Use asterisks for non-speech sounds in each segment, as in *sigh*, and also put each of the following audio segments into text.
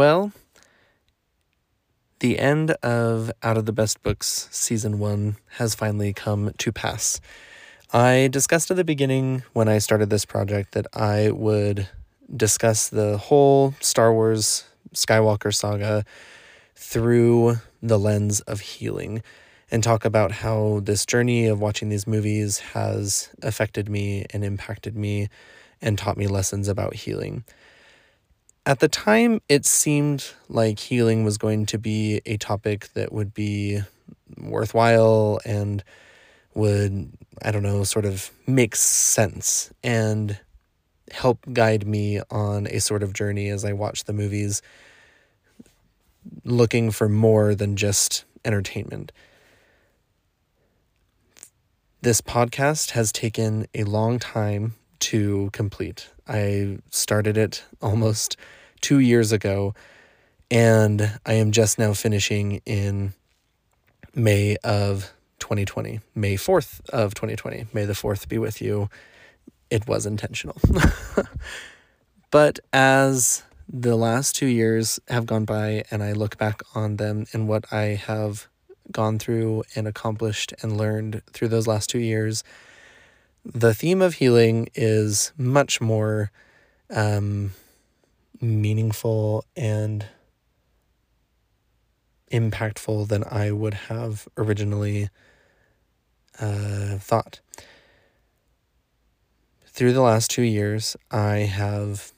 Well, the end of Out of the Best Books season one has finally come to pass. I discussed at the beginning when I started this project that I would discuss the whole Star Wars Skywalker saga through the lens of healing and talk about how this journey of watching these movies has affected me and impacted me and taught me lessons about healing. At the time, it seemed like healing was going to be a topic that would be worthwhile and would, I don't know, sort of make sense and help guide me on a sort of journey as I watch the movies, looking for more than just entertainment. This podcast has taken a long time to complete. I started it almost two years ago, and I am just now finishing in May of 2020, May 4th of 2020. May the 4th be with you. It was intentional. *laughs* but as the last two years have gone by and I look back on them and what I have gone through and accomplished and learned through those last two years, the theme of healing is much more um, meaningful and impactful than I would have originally uh, thought. Through the last two years, I have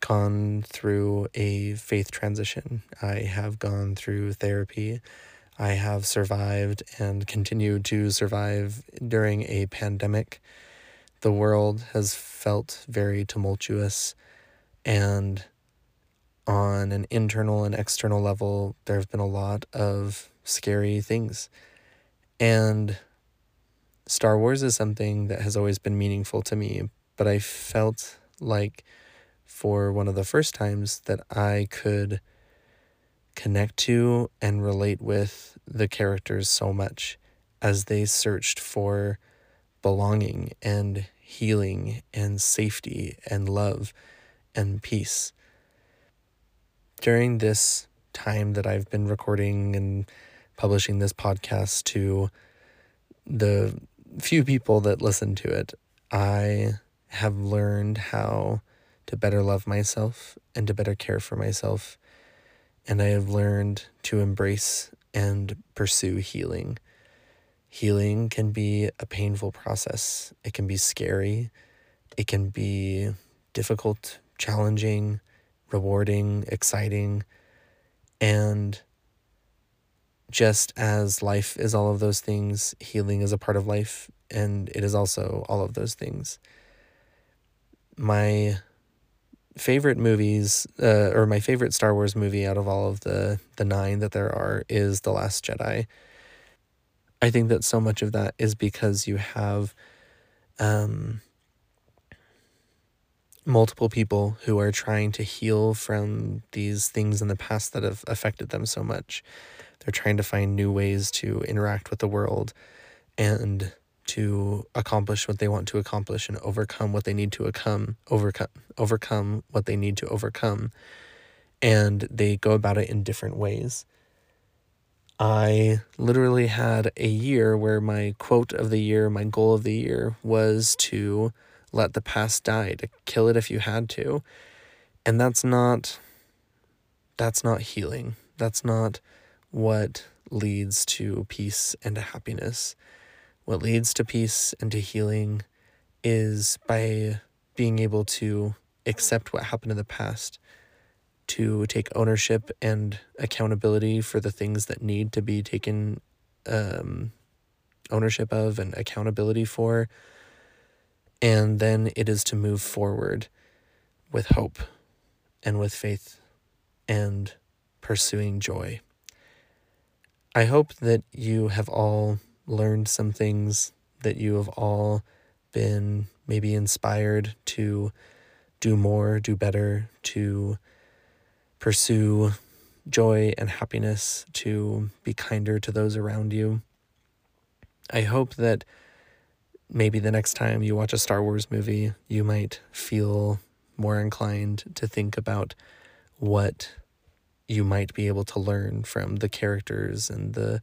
gone through a faith transition. I have gone through therapy. I have survived and continue to survive during a pandemic. The world has felt very tumultuous, and on an internal and external level, there have been a lot of scary things. And Star Wars is something that has always been meaningful to me, but I felt like for one of the first times that I could connect to and relate with the characters so much as they searched for belonging and healing and safety and love and peace. During this time that I've been recording and publishing this podcast to the few people that listen to it, I have learned how to better love myself and to better care for myself and I have learned to embrace and pursue healing. Healing can be a painful process, it can be scary, it can be difficult, challenging, rewarding, exciting, and just as life is all of those things, healing is a part of life, and it is also all of those things. My favorite movies, uh, or my favorite Star Wars movie out of all of the the nine that there are, is The Last Jedi. I think that so much of that is because you have um, multiple people who are trying to heal from these things in the past that have affected them so much. They're trying to find new ways to interact with the world and to accomplish what they want to accomplish and overcome what they need to overcome overcome overcome what they need to overcome and they go about it in different ways i literally had a year where my quote of the year my goal of the year was to let the past die to kill it if you had to. And that's not that's not healing. That's not what leads to peace and to happiness. What leads to peace and to healing is by being able to accept what happened in the past, to take ownership and accountability for the things that need to be taken um, ownership of and accountability for. And then it is to move forward with hope and with faith and pursuing joy. I hope that you have all learned some things that you have all been maybe inspired to do more, do better, to pursue joy and happiness, to be kinder to those around you. I hope that maybe the next time you watch a Star Wars movie, you might feel more inclined to think about what you might be able to learn from the characters and the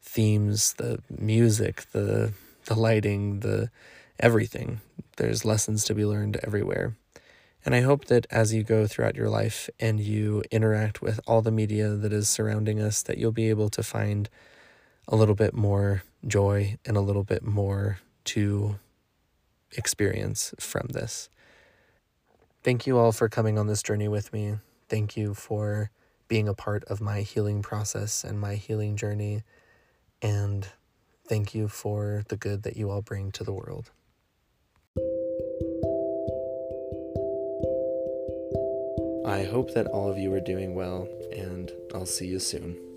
themes, the music, the the lighting, the everything. There's lessons to be learned everywhere. And I hope that as you go throughout your life and you interact with all the media that is surrounding us, that you'll be able to find a little bit more joy and a little bit more to experience from this. Thank you all for coming on this journey with me. Thank you for being a part of my healing process and my healing journey. And thank you for the good that you all bring to the world. I hope that all of you are doing well, and I'll see you soon.